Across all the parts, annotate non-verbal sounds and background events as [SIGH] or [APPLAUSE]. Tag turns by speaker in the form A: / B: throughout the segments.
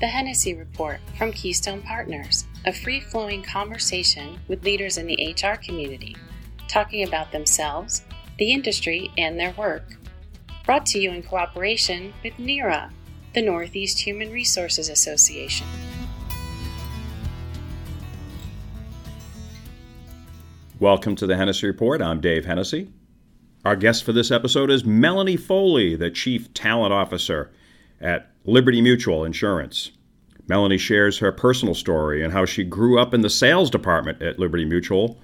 A: The Hennessy Report from Keystone Partners, a free flowing conversation with leaders in the HR community, talking about themselves, the industry, and their work. Brought to you in cooperation with NERA, the Northeast Human Resources Association.
B: Welcome to the Hennessy Report. I'm Dave Hennessy. Our guest for this episode is Melanie Foley, the Chief Talent Officer at Liberty Mutual Insurance. Melanie shares her personal story and how she grew up in the sales department at Liberty Mutual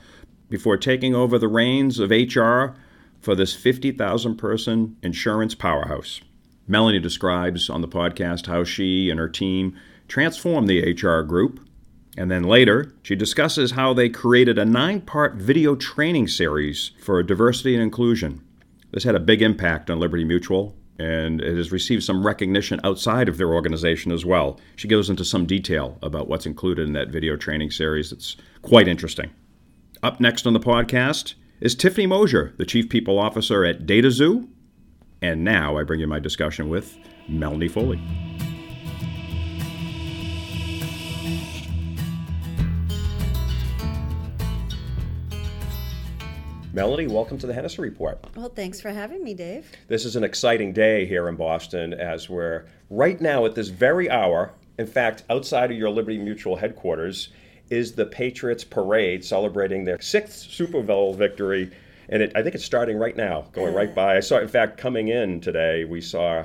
B: before taking over the reins of HR for this 50,000 person insurance powerhouse. Melanie describes on the podcast how she and her team transformed the HR group. And then later, she discusses how they created a nine part video training series for diversity and inclusion. This had a big impact on Liberty Mutual and it has received some recognition outside of their organization as well. She goes into some detail about what's included in that video training series. It's quite interesting. Up next on the podcast is Tiffany Mosier, the Chief People Officer at DataXu. And now I bring you my discussion with Melanie Foley. Melanie, welcome to the Hennessy Report.
C: Well, thanks for having me, Dave.
B: This is an exciting day here in Boston as we're right now at this very hour. In fact, outside of your Liberty Mutual headquarters is the Patriots parade celebrating their sixth Super Bowl victory. And it, I think it's starting right now, going right by. I saw, in fact, coming in today, we saw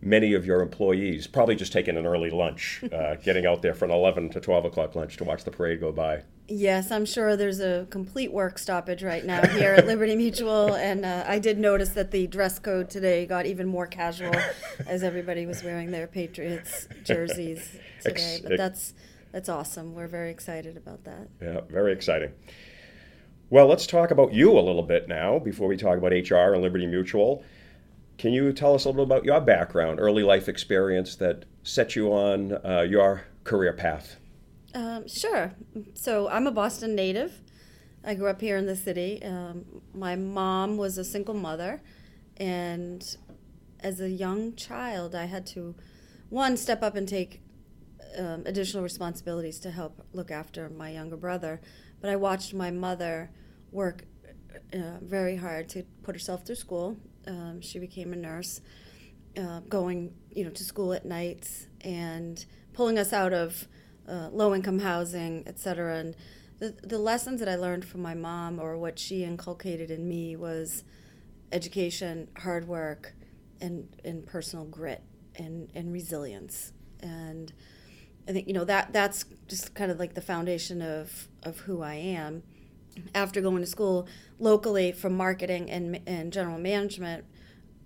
B: many of your employees probably just taking an early lunch, uh, [LAUGHS] getting out there for an 11 to 12 o'clock lunch to watch the parade go by.
C: Yes, I'm sure there's a complete work stoppage right now here at Liberty [LAUGHS] Mutual, and uh, I did notice that the dress code today got even more casual [LAUGHS] as everybody was wearing their Patriots jerseys today. But that's that's awesome. We're very excited about that.
B: Yeah, very exciting. Well, let's talk about you a little bit now before we talk about HR and Liberty Mutual. Can you tell us a little about your background, early life experience that set you on uh, your career path?
C: Um, sure. So I'm a Boston native. I grew up here in the city. Um, my mom was a single mother, and as a young child, I had to, one, step up and take um, additional responsibilities to help look after my younger brother. But I watched my mother work uh, very hard to put herself through school. Um, she became a nurse, uh, going you know to school at nights and pulling us out of uh, low income housing, et cetera. And the, the lessons that I learned from my mom or what she inculcated in me was education, hard work, and, and personal grit and, and resilience. And I think, you know, that that's just kind of like the foundation of, of who I am. After going to school locally from marketing and, and general management,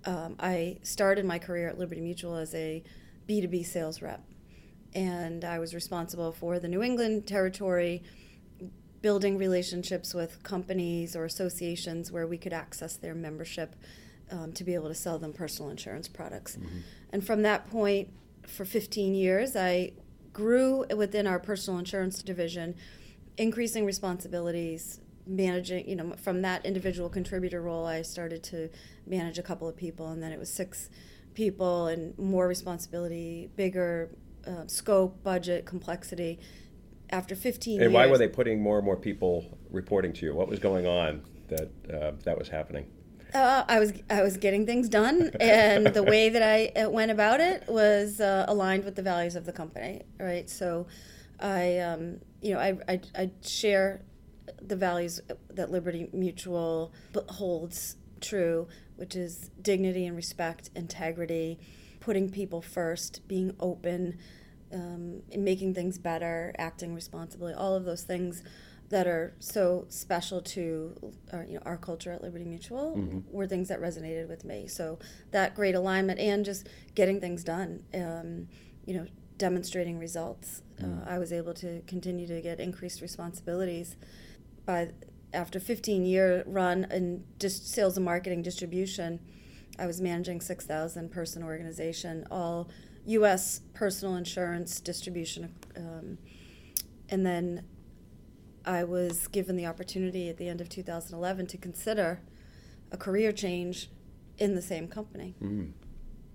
C: um, I started my career at Liberty Mutual as a B2B sales rep and I was responsible for the New England territory, building relationships with companies or associations where we could access their membership um, to be able to sell them personal insurance products. Mm-hmm. And from that point, for 15 years, I grew within our personal insurance division, increasing responsibilities, managing, you know, from that individual contributor role, I started to manage a couple of people, and then it was six people and more responsibility, bigger uh, scope, budget, complexity. After 15
B: and
C: years.
B: why were they putting more and more people reporting to you? What was going on that uh, that was happening?
C: Uh, I was I was getting things done, and the way that I went about it was uh, aligned with the values of the company. Right, so I um, you know I, I, I share the values that Liberty Mutual holds true, which is dignity and respect, integrity, putting people first, being open, um, making things better, acting responsibly, all of those things that are so special to our, you know, our culture at Liberty Mutual mm-hmm. were things that resonated with me. So that great alignment and just getting things done, um, you know, demonstrating results. Uh, mm. Uh, I was able to continue to get increased responsibilities by after 15 year run in just sales and marketing distribution I was managing 6,000 person organization, all U.S. personal insurance distribution, um, and then I was given the opportunity at the end of 2011 to consider a career change in the same company.
B: Mm.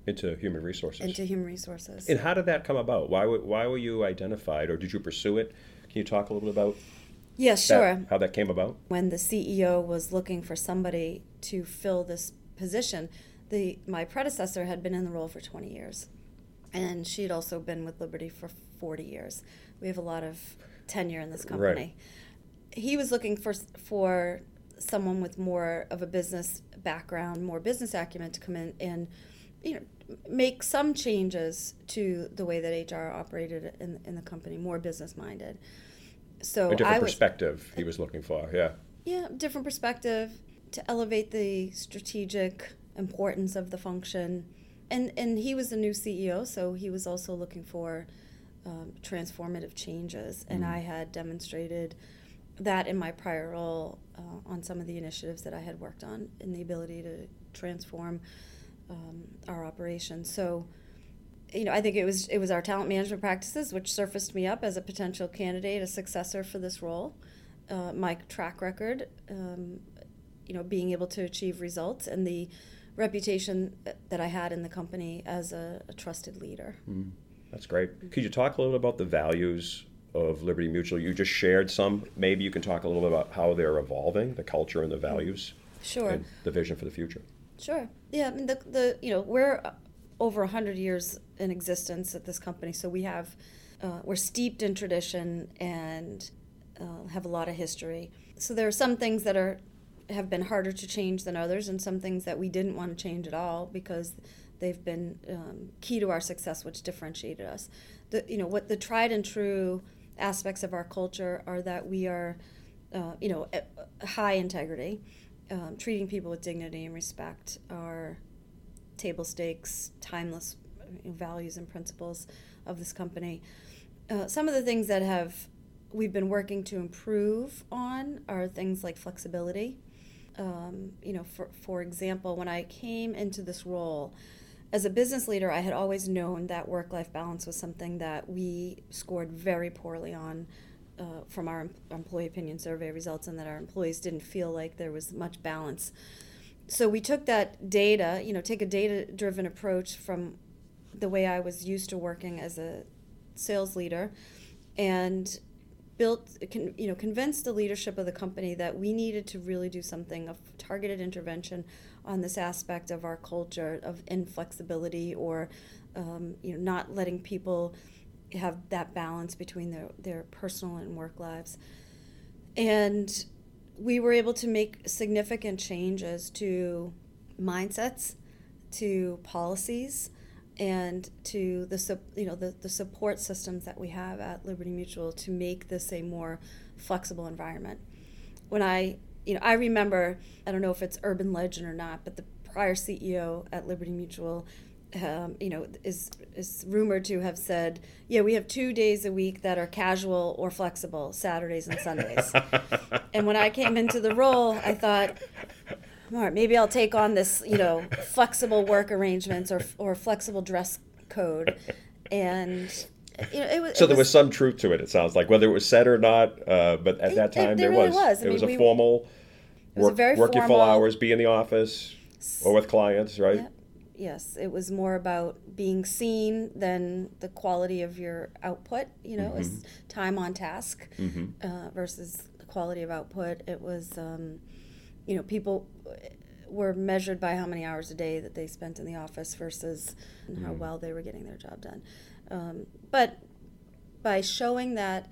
B: into human resources.
C: into human resources.
B: and how did that come about? Why why were you identified, or did you pursue it? Can you talk a little bit about
C: yeah,
B: that,
C: sure.
B: how that came about?
C: when the CEO was looking for somebody to fill this position, the my predecessor had been in the role for 20 years, and she had also been with Liberty for 40 years. We have a lot of tenure in this company. Right. He was looking for for someone with more of a business background, more business acumen to come in and you know make some changes to the way that HR operated in in the company, more business minded. So
B: A different
C: was
B: perspective he was looking for. Yeah.
C: yeah, different perspective to elevate the strategic importance of the function. And and he was the new CEO, so he was also looking for um, transformative changes. And I had demonstrated that in my prior role uh, on some of the initiatives that I had worked on, in the ability to transform um, our operations. So you know, I think it was it was our talent management practices which surfaced me up as a potential candidate, a successor for this role. Uh, my track record, um, you know, being able to achieve results, and the reputation that I had in the company as a, a trusted leader.
B: That's great. Could you talk a little bit about the values of Liberty Mutual? You just shared some. Maybe you can talk a little bit about how they're evolving, the culture and the values,
C: Sure.
B: and the vision for the future.
C: Sure. Yeah. I mean, the the you know we're over hundred years in existence at this company, so we have uh, we're steeped in tradition and uh, have a lot of history. So there are some things that are have been harder to change than others, and some things that we didn't want to change at all because they've been um, key to our success, which differentiated us. The you know what the tried and true aspects of our culture are that we are, uh, you know, a high integrity, um, treating people with dignity and respect are table stakes, timeless values and principles of this company. Uh, some of the things that have we've been working to improve on are things like flexibility. Um, you know, for for example, when I came into this role as a business leader, I had always known that work life balance was something that we scored very poorly on uh, from our employee opinion survey results, and that our employees didn't feel like there was much balance. So we took that data, you know, take a data driven approach from the way I was used to working as a sales leader and built you know convinced the leadership of the company that we needed to really do something of targeted intervention on this aspect of our culture of inflexibility or um, you know not letting people have that balance between their, their personal and work lives. And we were able to make significant changes to mindsets to policies and to the you know the, the support systems that we have at Liberty Mutual to make this a more flexible environment. When I you know I remember I don't know if it's urban legend or not, but the prior CEO at Liberty Mutual um, you know is is rumored to have said, yeah, we have two days a week that are casual or flexible, Saturdays and Sundays. [LAUGHS] and when I came into the role, I thought, all right, maybe I'll take on this, you know, flexible work arrangements or or flexible dress code, and you know, it was.
B: So
C: it
B: there was some truth to it. It sounds like whether it was said or not, uh, but at
C: It-
B: that
C: it-
B: time
C: there
B: there
C: really
B: was.
C: was.
B: It was a
C: we-
B: formal
C: It was
B: work,
C: very
B: work your full hours, be in the office or with clients, right?
C: Yeah. Yes, it was more about being seen than the quality of your output. You know, was time on task uh, versus the quality of output. It was, um, you know, people were measured by how many hours a day that they spent in the office versus how well they were getting their job done. Um, but by showing that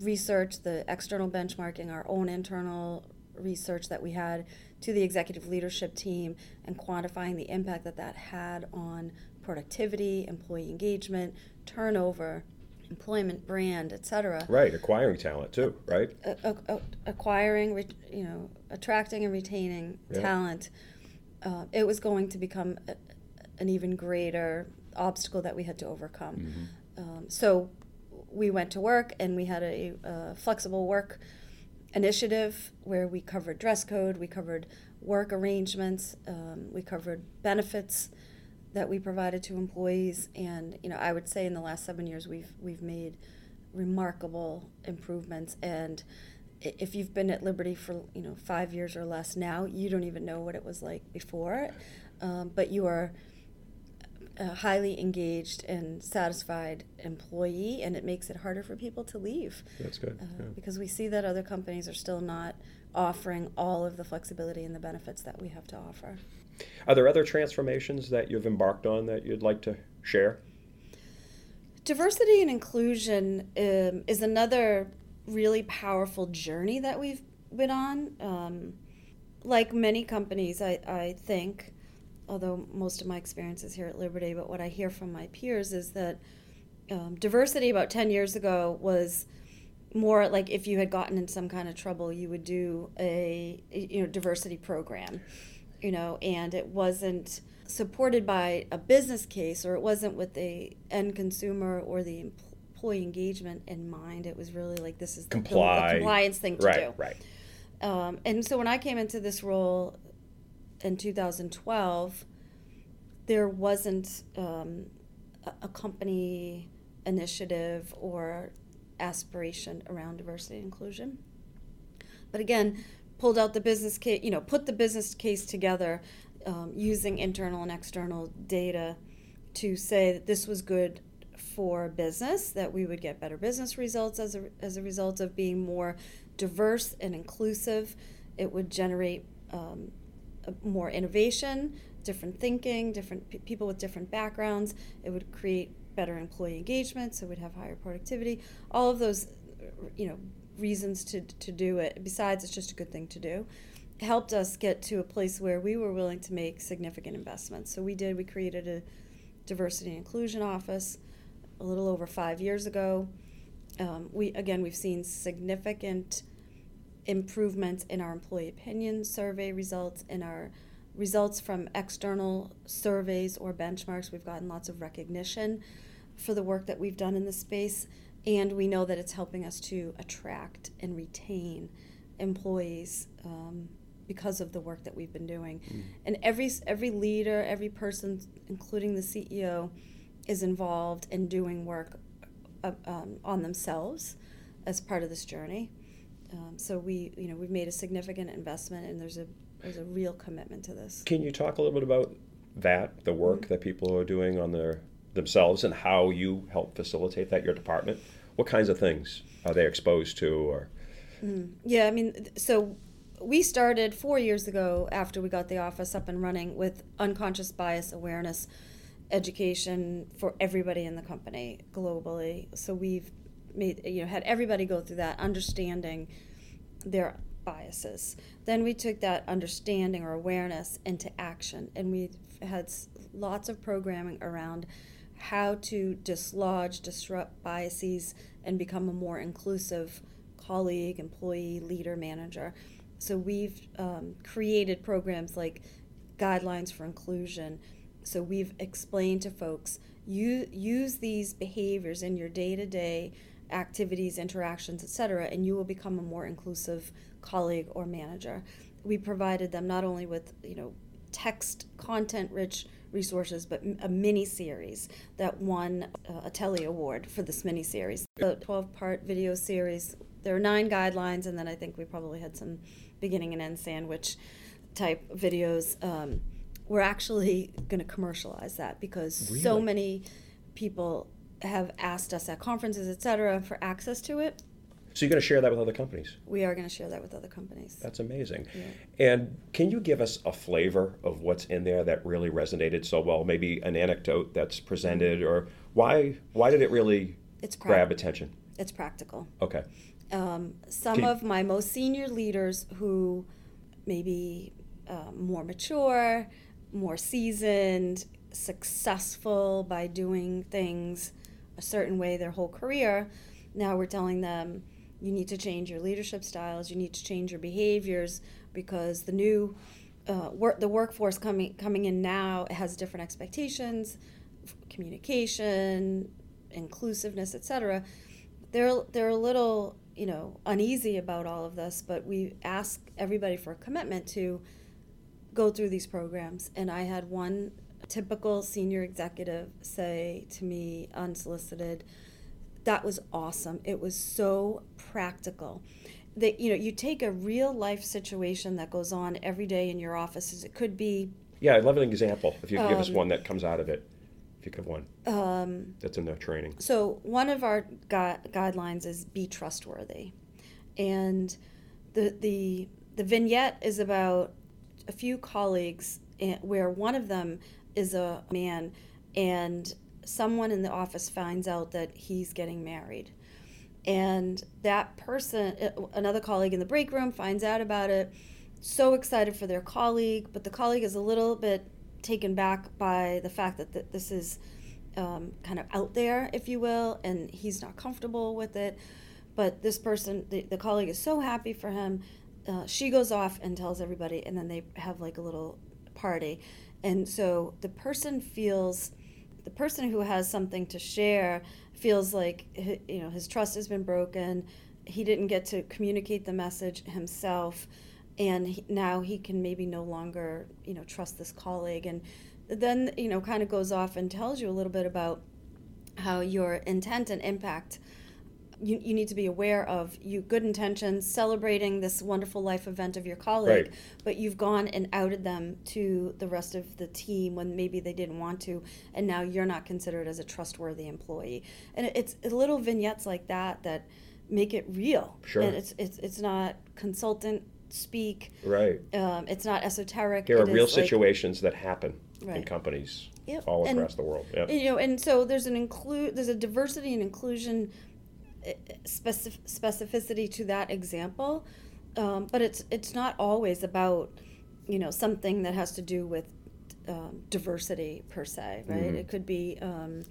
C: research, the external benchmarking, our own internal research that we had to the executive leadership team, and quantifying the impact that that had on productivity, employee engagement, turnover, employment brand, etc.
B: Right, acquiring talent too, right?
C: A- a- a- acquiring, you know, attracting and retaining
B: Yeah.
C: talent, uh, it was going to become a, an even greater obstacle that we had to overcome.
B: Mm-hmm.
C: Um, so we went to work and we had a, a flexible work initiative where we covered dress code, we covered work arrangements, um, we covered benefits that we provided to employees, and you know I would say in the last seven years we've we've made remarkable improvements. And if you've been at Liberty for you know five years or less now, you don't even know what it was like before, um, but you are a highly engaged and satisfied employee, and it makes it harder for people to leave.
B: That's good.
C: Uh,
B: yeah.
C: Because we see that other companies are still not offering all of the flexibility and the benefits that we have to offer.
B: Are there other transformations that you've embarked on that you'd like to share?
C: Diversity and inclusion um, is another really powerful journey that we've been on. Um, like many companies, I, I think, although most of my experience is here at Liberty, but what I hear from my peers is that um, diversity about 10 years ago was more like if you had gotten in some kind of trouble, you would do a you know diversity program, you know, and it wasn't supported by a business case or it wasn't with the end consumer or the employee engagement in mind. It was really like this is the,
B: Comply.
C: compliance thing to
B: right,
C: do.
B: right.
C: Um, and so when I came into this role in 2012, there wasn't um, a, company initiative or aspiration around diversity and inclusion. But again, pulled out the business case, you know, put the business case together um, using internal and external data to say that this was good for business, that we would get better business results as a, as a result of being more diverse and inclusive. It would generate um, more innovation, different thinking, different p- people with different backgrounds. It would create better employee engagement, so we'd have higher productivity. All of those, you know, reasons to, to do it. Besides, it's just a good thing to do. Helped us get to a place where we were willing to make significant investments. So we did. We created a diversity and inclusion office a little over five years ago. Um, we again, we've seen significant improvements in our employee opinion survey results, in our results from external surveys or benchmarks. We've gotten lots of recognition for the work that we've done in this space, and we know that it's helping us to attract and retain employees um, because of the work that we've been doing.
B: Mm.
C: And every every leader, every person, including the CEO, is involved in doing work uh, um, on themselves as part of this journey. Um, so we, you know, we've made a significant investment, and there's a there's a real commitment to this.
B: Can you talk a little bit about that, the work
C: Mm-hmm.
B: that people are doing on their themselves, and how you help facilitate that? Your department. What kinds of things are they exposed to, or
C: Yeah, I mean, so we started four years ago after we got the office up and running with unconscious bias awareness education for everybody in the company globally. So we've made, you know, had everybody go through that, understanding their biases. Then we took that understanding or awareness into action, and we've had lots of programming around how to dislodge, disrupt biases, and become a more inclusive colleague, employee, leader, manager. So we've um, created programs like guidelines for inclusion. So we've explained to folks you use these behaviors in your day-to-day activities, interactions, etc., and you will become a more inclusive colleague or manager. We provided them not only with you know text content-rich resources, but a mini series that won uh, a Telly Award for this mini series. The 12-part video series. There are nine guidelines, and then I think we probably had some beginning and end sandwich type videos. Um, we're actually going to commercialize that because so many people have asked us at conferences, et cetera, for access to it.
B: so you're going to share that with other companies?
C: We are going to share that with other companies.
B: That's amazing.
C: Yeah.
B: And can you give us a flavor of what's in there that really resonated so well? Maybe an anecdote that's presented, or why why did it really
C: It's prac-
B: grab attention?
C: It's practical.
B: Okay.
C: um, some
B: you-
C: of my most senior leaders who maybe um, more mature, more seasoned, successful by doing things a certain way their whole career, now we're telling them you need to change your leadership styles, you need to change your behaviors because the new uh, work, the workforce coming coming in now has different expectations, communication, inclusiveness, etc they're they're a little you know uneasy about all of this but we ask everybody for a commitment to go through these programs and i had one typical senior executive say to me unsolicited that was awesome it was so practical that you know you take a real life situation that goes on every day in your offices it could be
B: Yeah, I'd love an example if you could give us
C: Um,
B: one that comes out of it. if you could have one
C: Um,
B: that's in the training.
C: so one of our gui- guidelines is be trustworthy, and the the the vignette is about a few colleagues eh, where one of them is a man, and someone in the office finds out that he's getting married, and that person, eh, another colleague in the break room, finds out about it. So excited for their colleague, but the colleague is a little bit taken back by the fact that th- this is um, kind of out there, if you will, and he's not comfortable with it. But this person, the, the colleague, is so happy for him. Uh, she goes off and tells everybody, and then they have like a little party. And so the person feels, the person who has something to share feels like you know his trust has been broken. He didn't get to communicate the message himself, and he, now he can maybe no longer you know trust this colleague and then you know kind of goes off and tells you a little bit about how your intent and impact you, you need to be aware of you good intentions celebrating this wonderful life event of your colleague
B: Right.
C: but you've gone and outed them to the rest of the team when maybe they didn't want to and now you're not considered as a trustworthy employee and it's little vignettes like that that make it real
B: Sure.
C: and it's it's, it's not consultant speak
B: Right.
C: um, it's not esoteric
B: There are
C: It
B: real
C: is like-
B: situations that happen in companies
C: Yep.
B: all
C: And-
B: across the world. Yep.
C: you know and so there's an include there's a diversity and inclusion uh, specif- specificity to that example um, but it's it's not always about you know something that has to do with um, diversity per se right
B: Mhm.
C: it could be um,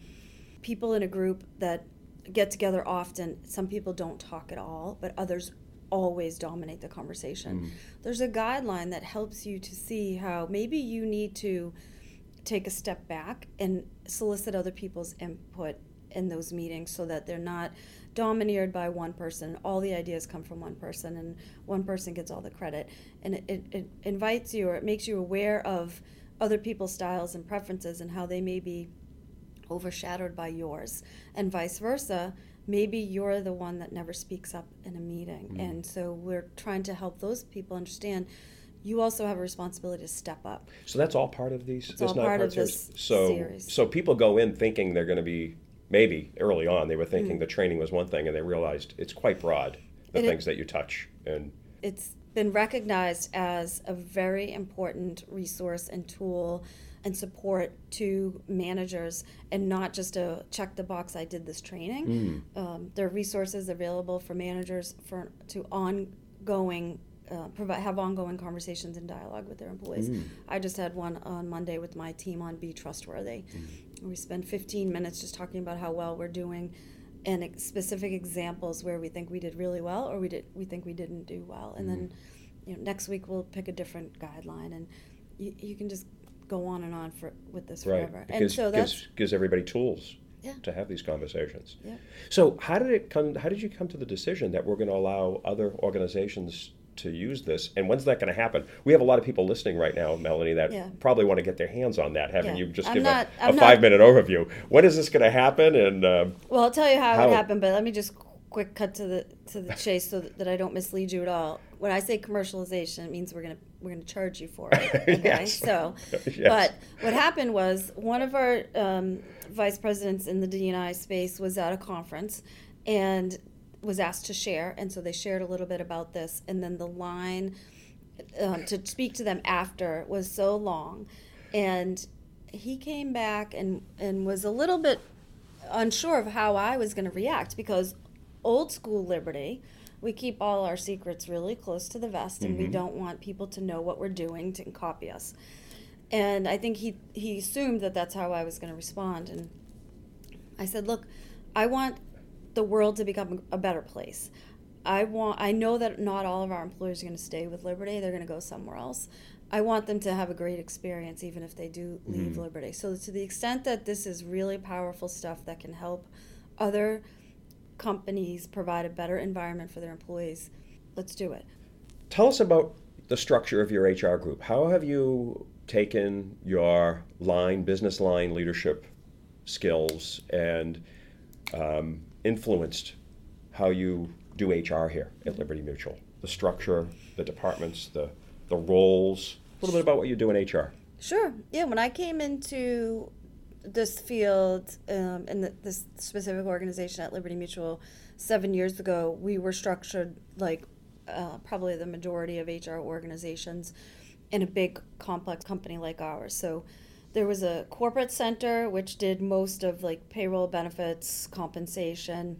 C: people in a group that get together often some people don't talk at all but others always dominate the conversation
B: Mm.
C: there's a guideline that helps you to see how maybe you need to take a step back and solicit other people's input in those meetings so that they're not domineered by one person all the ideas come from one person and one person gets all the credit and it, it, it invites you or it makes you aware of other people's styles and preferences and how they may be overshadowed by yours and vice versa maybe you're the one that never speaks up in a meeting
B: Mm.
C: and so we're trying to help those people understand you also have a responsibility to step up
B: So that's all part of these.
C: It's all part of
B: series?
C: this
B: so
C: series.
B: so people go in thinking they're going to be maybe early on they were thinking
C: Mm.
B: the training was one thing and they realized it's quite broad the
C: It-
B: things that you touch and
C: it's been recognized as a very important resource and tool and support to managers and not just a check the box i did this training
B: Mm.
C: um, there are resources available for managers for to ongoing uh, provide have ongoing conversations and dialogue with their employees
B: Mm.
C: i just had one on monday with my team on be trustworthy we spend 15 minutes just talking about how well we're doing and ex- specific examples where we think we did really well or we did we think we didn't do well. And then mm-hmm. you know next week we'll pick a different guideline and you, you can just go on and on for with this
B: right.
C: forever.
B: Because
C: and so that
B: gives, gives everybody tools
C: Yeah.
B: to have these conversations.
C: Yeah.
B: so how did it come how did you come to the decision that we're going to allow other organizations to use this and when's that going to happen we have a lot of people listening right now melanie that
C: Yeah.
B: probably want to get their hands on that having
C: Yeah.
B: you just
C: I'm
B: give
C: not-
B: a, a five minute overview when is this going to happen and um,
C: well i'll tell you how,
B: How-
C: it happened but let me just quick cut to the to the chase so that, that i don't mislead you at all when i say commercialization it means we're going to we're going to charge you for it [LAUGHS] okay
B: Yes.
C: so [LAUGHS]
B: Yes.
C: but what happened was one of our um, vice presidents in the D&I space was at a conference and was asked to share, and so they shared a little bit about this, and then the line um, to speak to them after was so long, and he came back and and was a little bit unsure of how I was going to react because old school liberty. We keep all our secrets really close to the vest, and we don't want people to know what we're doing to copy us and I think he he assumed that that's how I was going to respond. And I said, "Look, I want the world to become a better place. I want. I know that not all of our employees are going to stay with Liberty. They're going to go somewhere else. I want them to have a great experience, even if they do leave Liberty. So, to the extent that this is really powerful stuff that can help other companies provide a better environment for their employees, let's do it.
B: Tell us about the structure of your HR group. How have you taken your line, business line leadership skills and um, influenced how you do HR here at Liberty Mutual? The structure, the departments, the, the roles, a little bit about what you do in HR.
C: Sure. Yeah, when I came into this field um, and the, this specific organization at Liberty Mutual seven years ago, we were structured like uh, probably the majority of HR organizations in a big complex company like ours. So there was a corporate center which did most of like payroll benefits, compensation,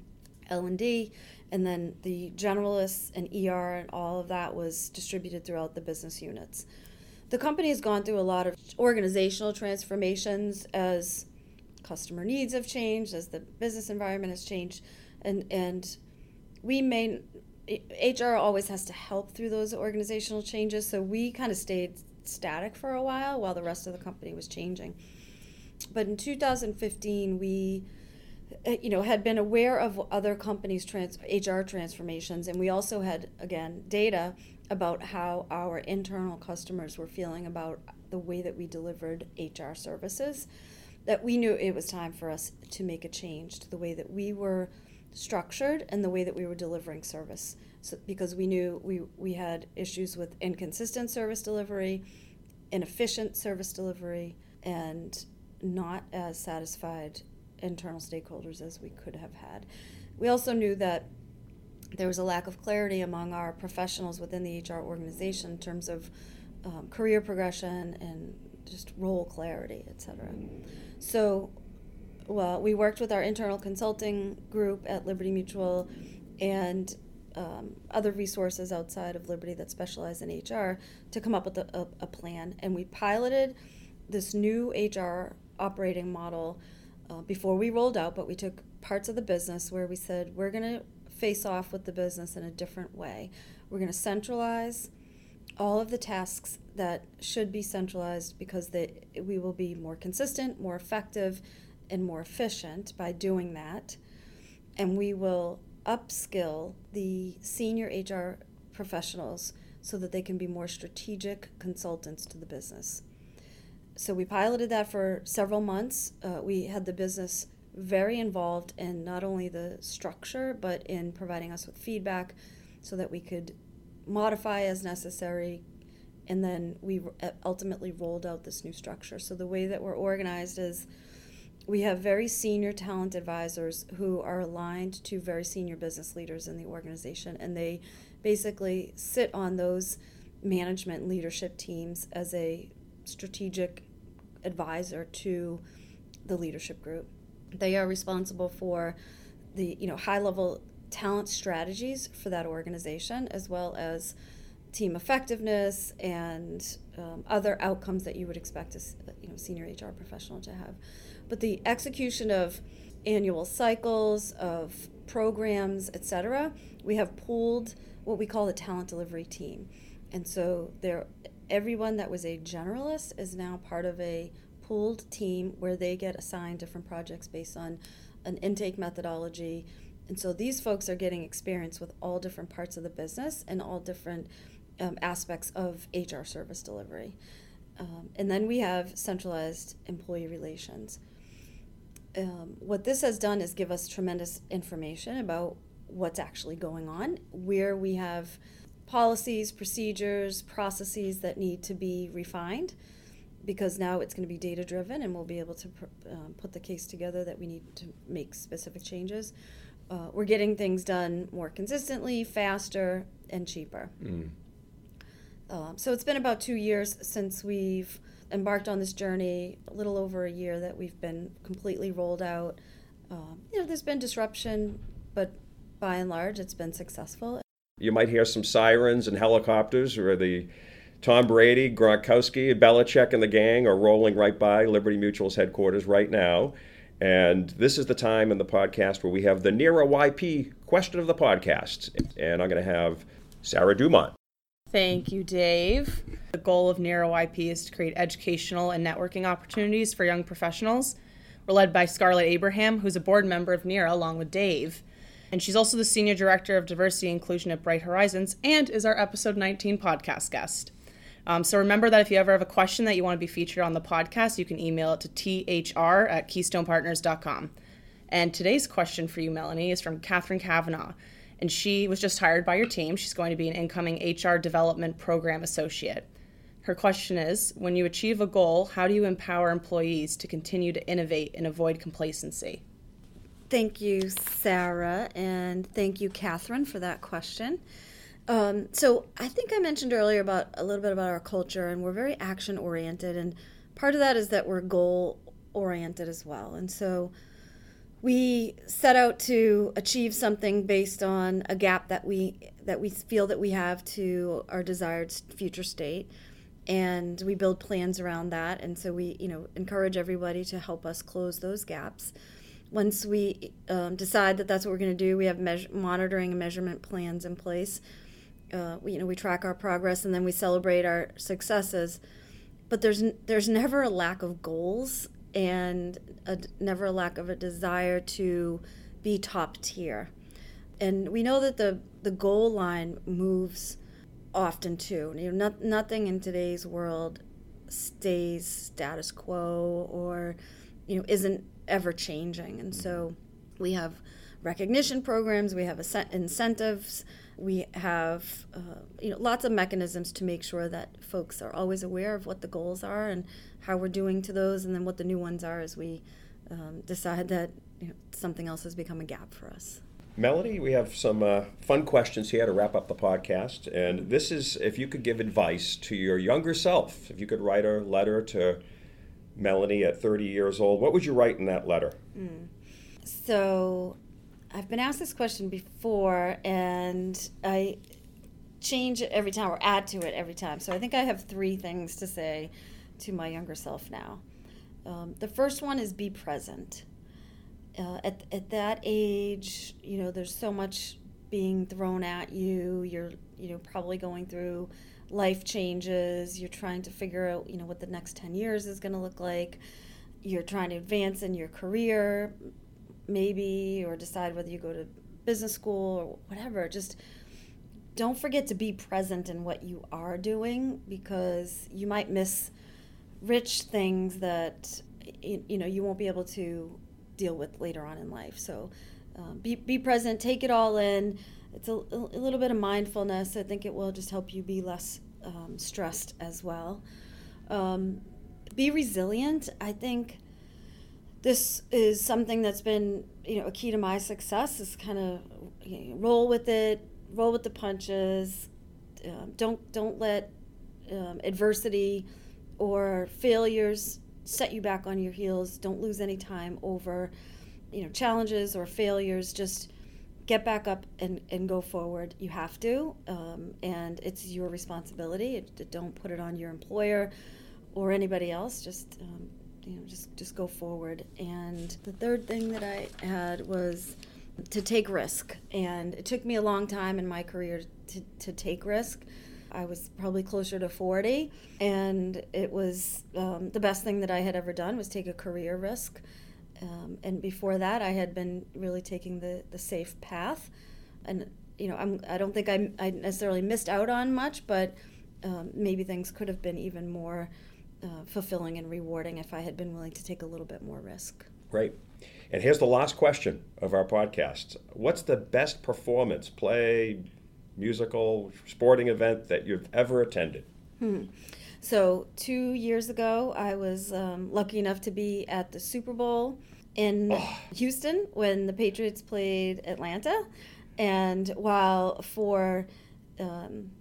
C: L&D, and then the generalists and ER and all of that was distributed throughout the business units. The company has gone through a lot of organizational transformations as customer needs have changed, as the business environment has changed, and and we may HR always has to help through those organizational changes. So we kind of stayed static for a while while the rest of the company was changing. But in 2015, we uh, you know had been aware of other companies trans- HR transformations and we also had again data about how our internal customers were feeling about the way that we delivered HR services that we knew it was time for us to make a change to the way that we were structured and the way that we were delivering service so, because we knew we, we had issues with inconsistent service delivery inefficient service delivery and not as satisfied internal stakeholders as we could have had we also knew that there was a lack of clarity among our professionals within the HR organization in terms of um, career progression and just role clarity, et cetera. So, well, we worked with our internal consulting group at Liberty Mutual and um, other resources outside of Liberty that specialize in HR to come up with a, a, a plan. And we piloted this new HR operating model uh, before we rolled out, but we took parts of the business where we said we're going to face off with the business in a different way. We're going to centralize all of the tasks that should be centralized because they, we will be more consistent, more effective, and more efficient by doing that. And we will upskill the senior HR professionals so that they can be more strategic consultants to the business. So we piloted that for several months. Uh, we had the business very involved in not only the structure, but in providing us with feedback so that we could modify as necessary. And then we ultimately rolled out this new structure. So the way that we're organized is we have very senior talent advisors who are aligned to very senior business leaders in the organization, and they basically sit on those management leadership teams as a strategic advisor to the leadership group. They are responsible for the you know high level talent strategies for that organization as well as team effectiveness and um, other outcomes that you would expect a you know senior HR professional to have. But the execution of annual cycles of programs, etc., we have pooled what we call the talent delivery team, and so there everyone that was a generalist is now part of a pooled team where they get assigned different projects based on an intake methodology. And so these folks are getting experience with all different parts of the business and all different um, aspects of HR service delivery. Um, and then we have centralized employee relations. Um, what this has done is give us tremendous information about what's actually going on, where we have policies, procedures, processes that need to be refined because now it's going to be data driven and we'll be able to um, put the case together that we need to make specific changes. Uh, we're getting things done more consistently, faster, and cheaper. Mm. Um, so it's been about two years since we've embarked on this journey, a little over a year that we've been completely rolled out. Um, you know, there's been disruption, but by and large, it's been successful.
B: You might hear some sirens and helicopters or the Tom Brady, Gronkowski, Belichick, and the gang are rolling right by Liberty Mutual's headquarters right now. And this is the time in the podcast where we have the NERA YP question of the podcast. And I'm going to have Sarah Dumont.
D: Thank you, Dave. The goal of NERA YP is to create educational and networking opportunities for young professionals. We're led by Scarlett Abraham, who's a board member of NERA along with Dave. And she's also the Senior Director of Diversity and Inclusion at Bright Horizons and is our episode 19 podcast guest. Um, so remember that if you ever have a question that you want to be featured on the podcast, you can email it to thr at keystonepartners.com. And today's question for you, Melanie, is from Catherine Kavanaugh. And she was just hired by your team. She's going to be an incoming HR Development Program Associate. Her question is When you achieve a goal, how do you empower employees to continue to innovate and avoid complacency?
C: Thank you, Sarah, and thank you, Catherine, for that question. Um, so I think I mentioned earlier about a little bit about our culture, and we're very action oriented, and part of that is that we're goal oriented as well. And so we set out to achieve something based on a gap that we that we feel that we have to our desired future state. And we build plans around that. And so we you know encourage everybody to help us close those gaps. Once we um, decide that that's what we're going to do we have measure- monitoring and measurement plans in place. Uh, we, you know we track our progress and then we celebrate our successes. But there's there's never a lack of goals and a, never a lack of a desire to be top tier and we know that the the goal line moves often too. You know, not, nothing in today's world stays status quo or you know isn't ever changing, and so we have recognition programs, we have incentives, we have uh, you know lots of mechanisms to make sure that folks are always aware of what the goals are and how we're doing to those, and then what the new ones are as we um, decide that you know, something else has become a gap for us.
B: Melody, we have some uh, fun questions here to wrap up the podcast. And this is if you could give advice to your younger self, if you could write a letter to Melanie at 30 years old, what would you write in that letter? Mm.
C: So I've been asked this question before, and I change it every time or add to it every time. So I think I have three things to say to my younger self now. Um, the first one is be present uh, at, at that age, you know, there's so much being thrown at you. You're, you know, probably going through life changes. You're trying to figure out, you know, what the next 10 years is going to look like. You're trying to advance in your career, maybe, or decide whether you go to business school or whatever. Just don't forget to be present in what you are doing because you might miss rich things that you know you won't be able to deal with later on in life. So um, be, be present, take it all in. It's a, a, little bit of mindfulness. I think it will just help you be less um, stressed as well. Um, be resilient. I think this is something that's been you know a key to my success is kind of you know, roll with it, roll with the punches. Um, don't don't let um, adversity or failures set you back on your heels. Don't lose any time over, you know, challenges or failures. Just get back up and, and go forward. You have to, um, and it's your responsibility. Don't put it on your employer or anybody else. Just um, you know, just just go forward. And the third thing that I had was to take risk, and it took me a long time in my career to, to take risk. I was probably closer to 40, and it was um, the best thing that I had ever done was take a career risk. Um, and before that, I had been really taking the, the safe path. And, you know, I'm, I don't think I, I necessarily missed out on much, but um, maybe things could have been even more uh, fulfilling and rewarding if I had been willing to take a little bit more risk.
B: Great. And here's the last question of our podcast What's the best performance, play, musical, sporting event that you've ever attended?
C: Hmm. So, two years ago, I was um, lucky enough to be at the Super Bowl in oh. Houston when the Patriots played Atlanta. And while for um,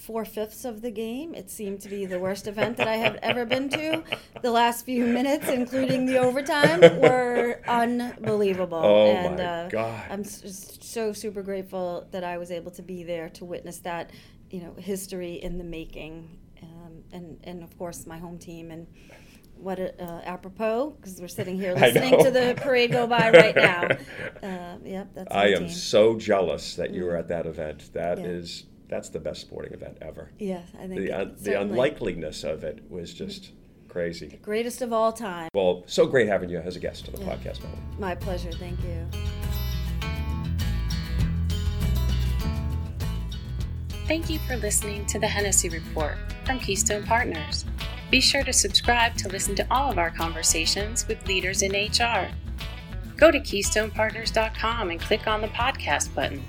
C: four fifths of the game. It seemed to be the worst event that I have ever been to. The last few minutes, including the overtime, were unbelievable.
B: Oh and, my uh, God!
C: I'm so super grateful that I was able to be there to witness that, you know, history in the making, um, and and of course my home team and what a, uh, apropos because we're sitting here [LAUGHS] listening to the parade go by right now. [LAUGHS] Uh, yep, that's.
B: I am team. so jealous that you were at that event. That yeah. is that's the best sporting event ever.
C: Yes, I think
B: the, un, the unlikeliness of it was just crazy. The
C: greatest of all time.
B: Well, so great having you as a guest on the yeah. podcast, Melanie.
C: My pleasure. Thank you.
A: Thank you for listening to the Hennessy Report from Keystone Partners. Be sure to subscribe to listen to all of our conversations with leaders in HR. Go to KeystonePartners.com and click on the podcast button